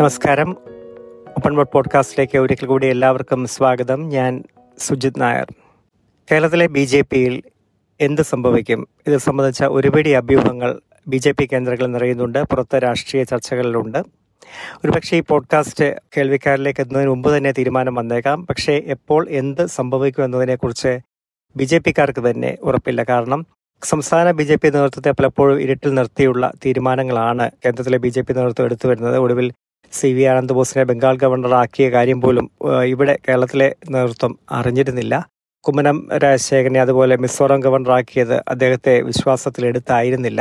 നമസ്കാരം. Open board പോഡ്കാസ്റ്റിലേക്ക് ഒരിക്കൽ കൂടി എല്ലാവർക്കും സ്വാഗതം. ഞാൻ സുജിത് നായർ. കേരളത്തിലെ ബി ജെ പിയിൽ എന്ത് സംഭവിക്കും? ഇത് സംബന്ധിച്ച ഒരുപിടി അഭ്യൂഹങ്ങൾ ബി ജെ പി കേന്ദ്രങ്ങളിൽ നിറയുന്നുണ്ട്. പുറത്ത് രാഷ്ട്രീയ ചർച്ചകളിലുണ്ട്. ഒരുപക്ഷെ ഈ പോഡ്കാസ്റ്റ് കേൾവിക്കാരിലേക്ക് എത്തുന്നതിന് മുമ്പ് തന്നെ തീരുമാനം വന്നേക്കാം. പക്ഷേ എപ്പോൾ എന്ത് സംഭവിക്കും എന്നതിനെക്കുറിച്ച് ബി ജെ പിക്കാർക്ക് തന്നെ ഉറപ്പില്ല. കാരണം സംസ്ഥാന ബി ജെ പി നേതൃത്വത്തെ പലപ്പോഴും ഇരുട്ടിൽ നിർത്തിയുള്ള തീരുമാനങ്ങളാണ് കേന്ദ്രത്തിലെ ബി ജെ പി നേതൃത്വം എടുത്തു വരുന്നത്. ഒടുവിൽ സി വി ആനന്ദ് ബോസിനെ ബംഗാൾ ഗവർണറാക്കിയ കാര്യം പോലും ഇവിടെ കേരളത്തിലെ നേതൃത്വം അറിഞ്ഞിരുന്നില്ല. കുമ്മനം രാജശേഖരനെ അതുപോലെ മിസോറാം ഗവർണറാക്കിയത് അദ്ദേഹത്തെ വിശ്വാസത്തിലെടുത്തായിരുന്നില്ല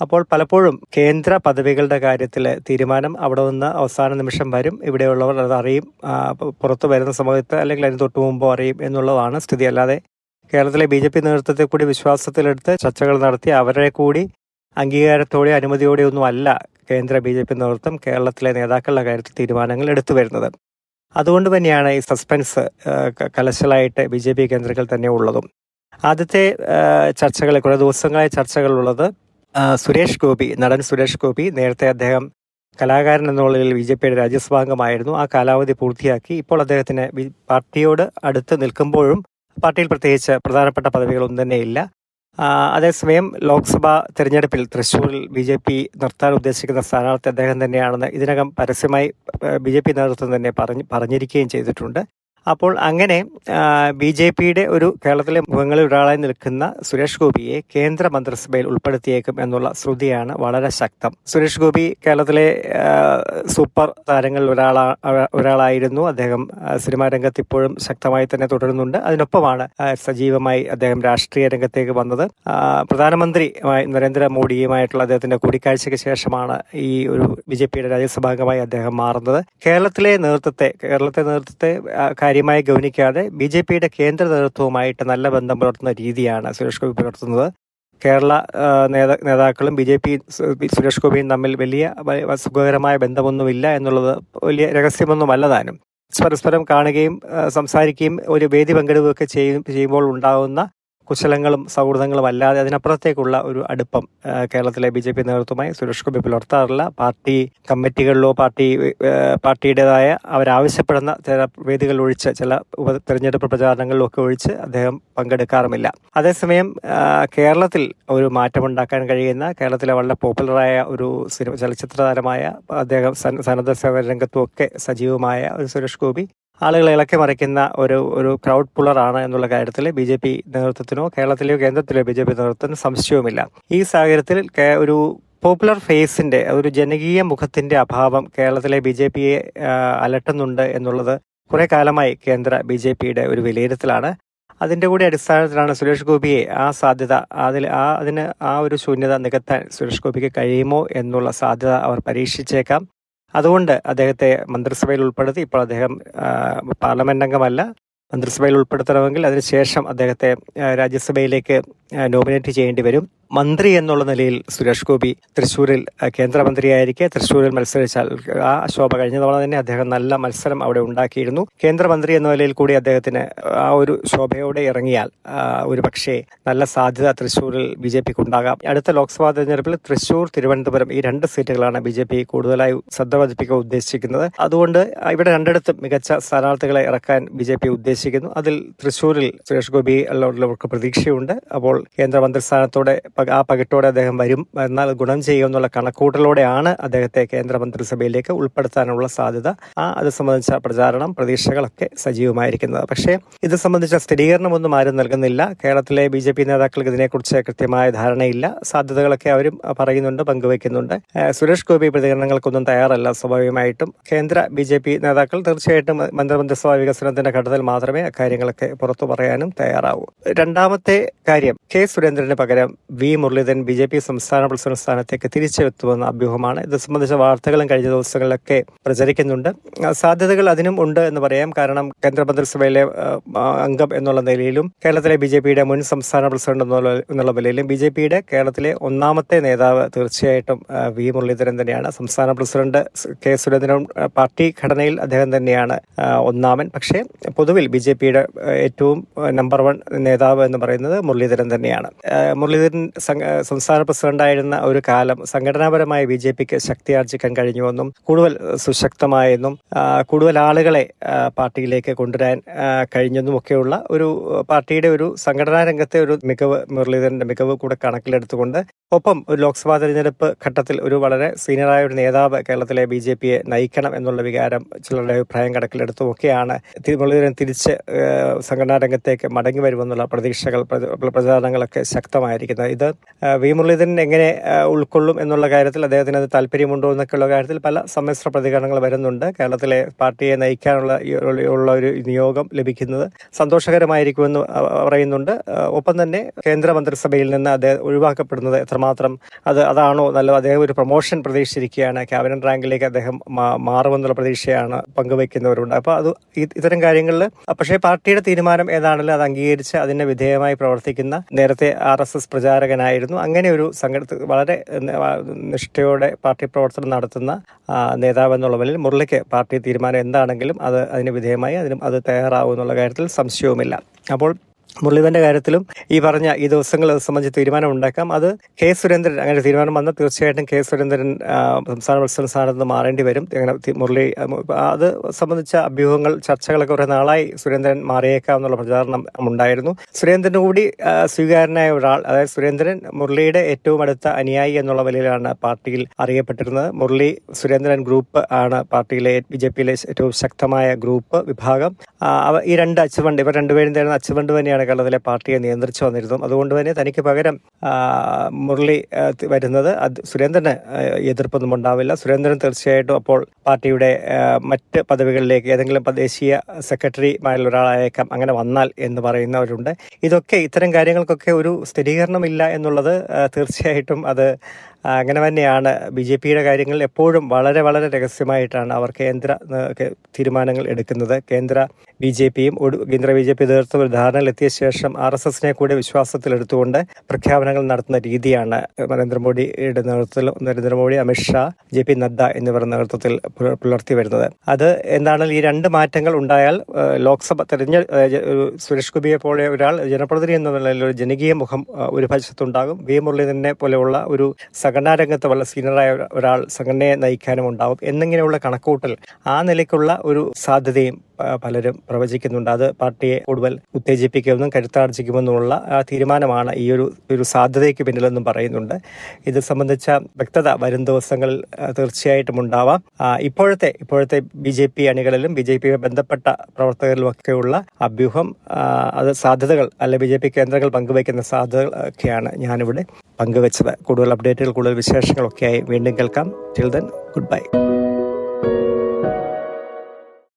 അപ്പോൾ പലപ്പോഴും കേന്ദ്ര പദവികളുടെ കാര്യത്തിൽ തീരുമാനം അവിടെ നിന്ന് അവസാന നിമിഷം വരും. ഇവിടെയുള്ളവർ അത് അറിയും. പുറത്തു വരുന്ന സമയത്ത് അല്ലെങ്കിൽ അതിന് തൊട്ടു മുമ്പോ അറിയും എന്നുള്ളതാണ് സ്ഥിതി. അല്ലാതെ കേരളത്തിലെ ബി ജെ പി നേതൃത്വത്തെ കൂടി വിശ്വാസത്തിലെടുത്ത് ചർച്ചകൾ നടത്തി അവരെ കൂടി അംഗീകാരത്തോടെ അനുമതിയോടെ ഒന്നും അല്ല കേന്ദ്ര ബി ജെ പി നേതൃത്വം കേരളത്തിലെ നേതാക്കളുടെ കാര്യത്തിൽ തീരുമാനങ്ങൾ എടുത്തു വരുന്നത്. അതുകൊണ്ട് തന്നെയാണ് ഈ സസ്പെൻസ് കലശലായിട്ട് ബി ജെ പി കേന്ദ്രങ്ങൾ തന്നെ ഉള്ളതും. ആദ്യത്തെ ചർച്ചകളെ കുറേ ദിവസങ്ങളായി ചർച്ചകളുള്ളത് സുരേഷ് ഗോപി നടൻ സുരേഷ് ഗോപി നേരത്തെ അദ്ദേഹം കലാകാരൻ എന്നുള്ളതിൽ ബി ജെ പിയുടെ രാജ്യസഭാംഗമായിരുന്നു. ആ കാലാവധി പൂർത്തിയാക്കി. ഇപ്പോൾ അദ്ദേഹത്തിന് പാർട്ടിയോട് അടുത്ത് നിൽക്കുമ്പോഴും പാർട്ടിയിൽ പ്രത്യേകിച്ച് പ്രധാനപ്പെട്ട പദവികളൊന്നും തന്നെ ഇല്ല ആ, അതേസമയം ലോക്സഭാ തെരഞ്ഞെടുപ്പിൽ തൃശൂരിൽ ബി ജെ പി നിർത്താൻ ഉദ്ദേശിക്കുന്ന സ്ഥാനാർത്ഥി അദ്ദേഹം തന്നെയാണെന്ന് ഇതിനകം പരസ്യമായി ബി ജെ പി നേതൃത്വം തന്നെ പറഞ്ഞ് പറഞ്ഞിരിക്കുകയും ചെയ്തിട്ടുണ്ട്. അപ്പോൾ അങ്ങനെ ബി ജെ പിയുടെ ഒരു കേരളത്തിലെ മുഖങ്ങളിൽ ഒരാളായി നിൽക്കുന്ന സുരേഷ് ഗോപിയെ കേന്ദ്ര മന്ത്രിസഭയിൽ ഉൾപ്പെടുത്തിയേക്കും എന്നുള്ള ശ്രുതിയാണ് വളരെ ശക്തം. സുരേഷ് ഗോപി കേരളത്തിലെ സൂപ്പർ താരങ്ങളിൽ ഒരാളാ ഒരാളായിരുന്നു. അദ്ദേഹം സിനിമാ രംഗത്ത് ഇപ്പോഴും ശക്തമായി തന്നെ തുടരുന്നുണ്ട്. അതിനൊപ്പമാണ് സജീവമായി അദ്ദേഹം രാഷ്ട്രീയ രംഗത്തേക്ക് വന്നത്. പ്രധാനമന്ത്രി നരേന്ദ്രമോദിയുമായിട്ടുള്ള അദ്ദേഹത്തിന്റെ കൂടിക്കാഴ്ചയ്ക്ക് ശേഷമാണ് ഈ ഒരു ബി ജെ പിയുടെ രാജ്യസഭാംഗമായി അദ്ദേഹം മാറുന്നത്. കേരളത്തിലെ നേതൃത്വത്തെ കേരളത്തെ നേതൃത്വത്തെ കാര്യമായി ഗൗനിക്കാതെ ബി ജെ പിയുടെ കേന്ദ്ര നേതൃത്വവുമായിട്ട് നല്ല ബന്ധം പുലർത്തുന്ന രീതിയാണ് സുരേഷ് ഗോപി പുലർത്തുന്നത്. കേരള നേതാ- നേതാക്കളും ബി ജെ പി സുരേഷ് ഗോപിയും തമ്മിൽ വലിയ സുഖകരമായ ബന്ധമൊന്നുമില്ല എന്നുള്ളത് വലിയ രഹസ്യമൊന്നുമല്ല താനും. പരസ്പരം കാണുകയും സംസാരിക്കുകയും ഒരു വേദി പങ്കിടുകയൊക്കെ ചെയ്യും ചെയ്യുമ്പോൾ ഉണ്ടാകുന്ന കുശലങ്ങളും സൗഹൃദങ്ങളും അല്ലാതെ അതിനപ്പുറത്തേക്കുള്ള ഒരു അടുപ്പം കേരളത്തിലെ ബി ജെ പി നേതൃത്വമായി സുരേഷ് ഗോപി പുലർത്താറില്ല പാർട്ടി കമ്മിറ്റികളിലോ പാർട്ടി പാർട്ടിയുടേതായ അവരാവശ്യപ്പെടുന്ന ചില വേദികൾ ഒഴിച്ച് ചില ഉപ തെരഞ്ഞെടുപ്പ് പ്രചാരണങ്ങളിലും ഒക്കെ ഒഴിച്ച് അദ്ദേഹം പങ്കെടുക്കാറുമില്ല. അതേസമയം കേരളത്തിൽ ഒരു മാറ്റമുണ്ടാക്കാൻ കഴിയുന്ന കേരളത്തിലെ വളരെ പോപ്പുലറായ ഒരു സിനിമ ചലച്ചിത്ര താരമായ അദ്ദേഹം സന്ന- സന്നദ്ധ സേവന രംഗത്തും ഒക്കെ സജീവമായ ഒരു സുരേഷ് ഗോപി ആളുകളെ ഇളക്കി മറിക്കുന്ന ഒരു ഒരു ക്രൗഡ് പുള്ളറാണ് എന്നുള്ള കാര്യത്തിൽ ബി ജെ പി നേതൃത്വത്തിനോ കേരളത്തിലെയോ കേന്ദ്രത്തിലെയോ ബി ജെ പി നേതൃത്വത്തിന് സംശയവുമില്ല. ഈ സാഹചര്യത്തിൽ ഒരു പോപ്പുലർ ഫേസിന്റെ ഒരു ജനകീയ മുഖത്തിന്റെ അഭാവം കേരളത്തിലെ ബി ജെ പിയെ അലട്ടുന്നുണ്ട് എന്നുള്ളത് കുറെ കാലമായി കേന്ദ്ര ബി ജെ പിയുടെ ഒരു വിലയിരുത്തലാണ്. അതിന്റെ കൂടി അടിസ്ഥാനത്തിലാണ് സുരേഷ് ഗോപിയെ ആ സാധ്യത അതിൽ ആ അതിന് ആ ഒരു ശൂന്യത നികത്താൻ സുരേഷ് ഗോപിക്ക് കഴിയുമോ എന്നുള്ള സാധ്യത അവർ പരീക്ഷിച്ചേക്കാം. അതുകൊണ്ട് അദ്ദേഹത്തെ മന്ത്രിസഭയിൽ ഉൾപ്പെടുത്തി. ഇപ്പോൾ അദ്ദേഹം പാർലമെന്റ് അംഗമല്ല. മന്ത്രിസഭയിൽ ഉൾപ്പെടുത്തണമെങ്കിൽ അതിനുശേഷം അദ്ദേഹത്തെ രാജ്യസഭയിലേക്ക് നോമിനേറ്റ് ചെയ്യേണ്ടി വരും. മന്ത്രി എന്നുള്ള നിലയിൽ സുരേഷ് ഗോപി തൃശ്ശൂരിൽ കേന്ദ്രമന്ത്രിയായിരിക്കെ. തൃശ്ശൂരിൽ മത്സരിച്ചാൽ ആ ശോഭ കഴിഞ്ഞ തവണ തന്നെ അദ്ദേഹം നല്ല മത്സരം അവിടെ ഉണ്ടാക്കിയിരുന്നു. കേന്ദ്രമന്ത്രി എന്ന നിലയിൽ കൂടി അദ്ദേഹത്തിന് ആ ഒരു ശോഭയോടെ ഇറങ്ങിയാൽ ഒരു പക്ഷേ നല്ല സാധ്യത തൃശ്ശൂരിൽ ബി ജെ പിക്ക് ഉണ്ടാകാം അടുത്ത ലോക്സഭാ തെരഞ്ഞെടുപ്പിൽ തൃശ്ശൂർ തിരുവനന്തപുരം ഈ രണ്ട് സീറ്റുകളാണ് ബി ജെ പി കൂടുതലായി ശ്രദ്ധ പതിപ്പിക്കാൻ ഉദ്ദേശിക്കുന്നത്. അതുകൊണ്ട് ഇവിടെ രണ്ടിടത്തും മികച്ച സ്ഥാനാർത്ഥികളെ ഇറക്കാൻ ബി ജെ പി ഉദ്ദേശിക്കുന്നു. അതിൽ തൃശ്ശൂരിൽ സുരേഷ് ഗോപി ഉള്ളവർക്ക് പ്രതീക്ഷയുണ്ട്. അപ്പോൾ കേന്ദ്രമന്ത്രി സ്ഥാനത്തോടെ ആ പകിട്ടോടെ അദ്ദേഹം വരും. എന്നാൽ ഗുണം ചെയ്യുമെന്നുള്ള കണക്കൂട്ടലോടെയാണ് അദ്ദേഹത്തെ കേന്ദ്രമന്ത്രിസഭയിലേക്ക് ഉൾപ്പെടുത്താനുള്ള സാധ്യത. ആ അത് സംബന്ധിച്ച പ്രചാരണം പ്രതീക്ഷകളൊക്കെ സജീവമായിരിക്കുന്നത്. പക്ഷേ ഇത് സംബന്ധിച്ച സ്ഥിരീകരണമൊന്നും ആരും നൽകുന്നില്ല. കേരളത്തിലെ ബി ജെ പി നേതാക്കൾക്ക് ഇതിനെക്കുറിച്ച് കൃത്യമായ ധാരണയില്ല. സാധ്യതകളൊക്കെ അവരും പറയുന്നുണ്ട് പങ്കുവയ്ക്കുന്നുണ്ട്. സുരേഷ് ഗോപി പ്രതികരണങ്ങൾക്കൊന്നും തയ്യാറല്ല സ്വാഭാവികമായിട്ടും. കേന്ദ്ര ബി ജെ പി നേതാക്കൾ തീർച്ചയായിട്ടും മന്ത്രിമന്ത്രിസഭാ വികസനത്തിന്റെ ഘട്ടത്തിൽ മാത്രമേ അക്കാര്യങ്ങളൊക്കെ പുറത്തു പറയാനും തയ്യാറാവൂ. രണ്ടാമത്തെ കാര്യം കെ സുരേന്ദ്രന് പകരം V. Muraleedharan B J P സംസ്ഥാന പ്രസിഡന്റ് സ്ഥാനത്തേക്ക് തിരിച്ചെത്തുമെന്ന അഭ്യൂഹമാണ്. ഇത് സംബന്ധിച്ച വാർത്തകളും കഴിഞ്ഞ ദിവസങ്ങളിലൊക്കെ പ്രചരിക്കുന്നുണ്ട്. സാധ്യതകൾ അതിനും ഉണ്ട് എന്ന് പറയാം. കാരണം കേന്ദ്രമന്ത്രിസഭയിലെ മന്ത്രിസഭയിലെ അംഗം എന്നുള്ള നിലയിലും കേരളത്തിലെ ബി ജെ പിയുടെ മുൻ സംസ്ഥാന പ്രസിഡന്റ് എന്നുള്ള നിലയിലും ബി ജെ പിയുടെ കേരളത്തിലെ ഒന്നാമത്തെ നേതാവ് തീർച്ചയായിട്ടും വി മുരളീധരൻ തന്നെയാണ്. സംസ്ഥാന പ്രസിഡന്റ് കെ സുരേന്ദ്രൻ പാർട്ടി ഘടനയിൽ അദ്ദേഹം തന്നെയാണ് ഒന്നാമൻ. പക്ഷേ പൊതുവിൽ ബി ജെ പിയുടെ ഏറ്റവും നമ്പർ വൺ നേതാവ് എന്ന് പറയുന്നത് മുരളീധരൻ തന്നെയാണ്. മുരളീധരൻ സംസ്ഥാന പ്രസിഡന്റായിരുന്ന ഒരു കാലം സംഘടനാപരമായ ബി ജെ പിക്ക് ശക്തിയാർജിക്കാൻ കഴിഞ്ഞുവെന്നും കൂടുതൽ സുശക്തമായെന്നും കൂടുതൽ ആളുകളെ പാർട്ടിയിലേക്ക് കൊണ്ടുവരാൻ കഴിഞ്ഞെന്നുമൊക്കെയുള്ള ഒരു പാർട്ടിയുടെ ഒരു സംഘടനാ രംഗത്തെ ഒരു മികവ് മുരളീധരന്റെ മികവ് കൂടെ കണക്കിലെടുത്തുകൊണ്ട് ഒപ്പം ഒരു ലോക്സഭാ തെരഞ്ഞെടുപ്പ് ഘട്ടത്തിൽ ഒരു വളരെ സീനിയറായ ഒരു നേതാവ് കേരളത്തിലെ ബി ജെ പിയെ നയിക്കണം എന്നുള്ള വികാരം ചിലരുടെ അഭിപ്രായം കണക്കിലെടുത്തും ഒക്കെയാണ് തി- മുരളീധരൻ തിരിച്ച് സംഘടനാ രംഗത്തേക്ക് മടങ്ങി വരുമെന്നുള്ള പ്രതീക്ഷകൾ പ്ര- പ്രചാരണങ്ങളൊക്കെ ശക്തമായിരിക്കുന്നത്. ഇത് വി മുരളീധരൻ എങ്ങനെ ഉൾക്കൊള്ളും എന്നുള്ള കാര്യത്തിൽ അദ്ദേഹത്തിന് അത് താല്പര്യമുണ്ടോ എന്നൊക്കെയുള്ള കാര്യത്തിൽ പല സമ്മിശ്ര പ്രതികരണങ്ങൾ വരുന്നുണ്ട്. കേരളത്തിലെ പാർട്ടിയെ നയിക്കാനുള്ള ഉള്ള- ഒരു നിയോഗം ലഭിക്കുന്നത് സന്തോഷകരമായിരിക്കുമെന്ന് പറയുന്നുണ്ട്. ഒപ്പം തന്നെ കേന്ദ്ര മന്ത്രിസഭയിൽ നിന്ന് അദ്ദേഹം ഒഴിവാക്കപ്പെടുന്നത് എത്രമാത്രം അത് അതാണോ നല്ലത്? അദ്ദേഹം ഒരു പ്രൊമോഷൻ പ്രതീക്ഷിച്ചിരിക്കുകയാണ്. ക്യാബിനറ്റ് റാങ്കിലേക്ക് അദ്ദേഹം മാറുമെന്നുള്ള പ്രതീക്ഷയാണ് പങ്കുവയ്ക്കുന്നവരുണ്ട് അപ്പോൾ അത് ഇത്തരം കാര്യങ്ങളിൽ പക്ഷേ പാർട്ടിയുടെ തീരുമാനം ഏതാണല്ലോ അത് അംഗീകരിച്ച് അതിന് വിധേയമായി പ്രവർത്തിക്കുന്ന നേരത്തെ ആർ എസ് എസ് പ്രചാരകനായിരുന്നു അങ്ങനെ ഒരു സംഘടന വളരെ നിഷ്ഠയോടെ പാർട്ടി പ്രവർത്തനം നടത്തുന്ന നേതാവ് എന്നുള്ള നിലയിൽ മുരളിക്ക് പാർട്ടി തീരുമാനം എന്താണെങ്കിലും അത് അതിന് വിധേയമായി അതിനും അത് തയ്യാറാവും എന്നുള്ള കാര്യത്തിൽ സംശയവുമില്ല. അപ്പോൾ മുരളീധരന്റെ കാര്യത്തിലും ഈ പറഞ്ഞ ഈ ദിവസങ്ങൾ സംബന്ധിച്ച് തീരുമാനം ഉണ്ടാക്കാം അത് കെ സുരേന്ദ്രൻ അങ്ങനെ തീരുമാനം വന്നാൽ തീർച്ചയായിട്ടും കെ സുരേന്ദ്രൻ സംസ്ഥാന പ്രസിഡന്റ് സ്ഥാനത്ത് മാറേണ്ടി വരും. അങ്ങനെ മുരളി അത് സംബന്ധിച്ച അഭ്യൂഹങ്ങൾ ചർച്ചകളൊക്കെ കുറെ നാളായി സുരേന്ദ്രൻ മാറിയേക്കാം എന്നുള്ള പ്രചാരണം ഉണ്ടായിരുന്നു. സുരേന്ദ്രൻ കൂടി സ്വീകാരനായ ഒരാൾ അതായത് സുരേന്ദ്രൻ മുരളിയുടെ ഏറ്റവും അടുത്ത അനുയായി എന്നുള്ള നിലയിലാണ് പാർട്ടിയിൽ അറിയപ്പെട്ടിരുന്നത്. മുരളി സുരേന്ദ്രൻ ഗ്രൂപ്പ് ആണ് പാർട്ടിയിലെ ബി ജെ പിയിലെ ഏറ്റവും ശക്തമായ ഗ്രൂപ്പ് വിഭാഗം. ഈ രണ്ട് അച്ചുവണ്ട് ഇവർ രണ്ടുപേരും തരുന്ന അച്ചുവണ്ട് തന്നെയാണ് കേരളത്തിലെ പാർട്ടിയെ നിയന്ത്രിച്ചു വന്നിരുന്നു. അതുകൊണ്ട് തന്നെ തനിക്ക് പകരം മുരളി വരുന്നത് അത് സുരേന്ദ്രന് എതിർപ്പൊന്നും ഉണ്ടാവില്ല. സുരേന്ദ്രൻ തീർച്ചയായിട്ടും അപ്പോൾ പാർട്ടിയുടെ മറ്റ് പദവികളിലേക്ക് ഏതെങ്കിലും ദേശീയ സെക്രട്ടറിമാരിൽ ഒരാളായേക്കാം അങ്ങനെ വന്നാൽ എന്ന് പറയുന്നവരുണ്ട്. ഇതൊക്കെ ഇത്തരം കാര്യങ്ങൾക്കൊക്കെ ഒരു സ്ഥിരീകരണമില്ല എന്നുള്ളത് തീർച്ചയായിട്ടും അത് അങ്ങനെ തന്നെയാണ് ബി ജെ പിയുടെ കാര്യങ്ങൾ എപ്പോഴും വളരെ വളരെ രഹസ്യമായിട്ടാണ് അവർ കേന്ദ്ര തീരുമാനങ്ങൾ എടുക്കുന്നത്. കേന്ദ്ര ബി ജെ പിയും കേന്ദ്ര ബി ജെ പി നേതൃത്വം ധാരണയിലെത്തിയ ശേഷം ആർ എസ് എസിനെ കൂടി വിശ്വാസത്തിലെടുത്തുകൊണ്ട് പ്രഖ്യാപനങ്ങൾ നടത്തുന്ന രീതിയാണ് നരേന്ദ്രമോദിയുടെ നേതൃത്വത്തിൽ നരേന്ദ്രമോദി അമിത്ഷാ ജെ പി നദ്ദ എന്നിവരുടെ നേതൃത്വത്തിൽ പുല- പുലർത്തി വരുന്നത്. അത് എന്താണെങ്കിലും ഈ രണ്ട് മാറ്റങ്ങൾ ഉണ്ടായാൽ ലോക്സഭ തെരഞ്ഞ സുരേഷ് ഗോപിയെ പോലെ ഒരാൾ ജനപ്രതിനിധി എന്ന നിലയിൽ ഒരു ജനകീയ മുഖം ഒരു വശത്തുണ്ടാകും വി മുരളീധരനെ പോലെയുള്ള ഒരു സംഘടനാ രംഗത്ത് വളരെ സീനിയറായ ഒരാൾ സംഘടനയെ നയിക്കാനും ഉണ്ടാവും. എന്നിങ്ങനെയുള്ള കണക്കൂട്ടൽ ആ നിലയ്ക്കുള്ള ഒരു സാധ്യതയും പലരും പ്രവചിക്കുന്നുണ്ട്. അത് പാർട്ടിയെ കൂടുതൽ ഉത്തേജിപ്പിക്കുമെന്നും കരുത്താർജിക്കുമെന്നുമുള്ള തീരുമാനമാണ് ഈ ഒരു ഒരു സാധ്യതയ്ക്ക് പിന്നിലെന്നും പറയുന്നുണ്ട്. ഇത് സംബന്ധിച്ച വ്യക്തത വരും ദിവസങ്ങളിൽ തീർച്ചയായിട്ടും ഉണ്ടാവാം. ഇപ്പോഴത്തെ ഇപ്പോഴത്തെ ബി ജെ പി അണികളിലും ബി ജെ പി ബന്ധപ്പെട്ട പ്രവർത്തകരിലും ഒക്കെയുള്ള അഭ്യൂഹം അത് സാധ്യതകൾ അല്ലെ ബി ജെ പി കേന്ദ്രങ്ങൾ പങ്കുവയ്ക്കുന്ന സാധ്യതകൾ ഒക്കെയാണ് ഞാനിവിടെ പങ്കുവച്ചത്. കൂടുതൽ അപ്ഡേറ്റുകൾ കൂടുതൽ വിശേഷങ്ങളൊക്കെയായി വീണ്ടും കേൾക്കാം. Till then good bye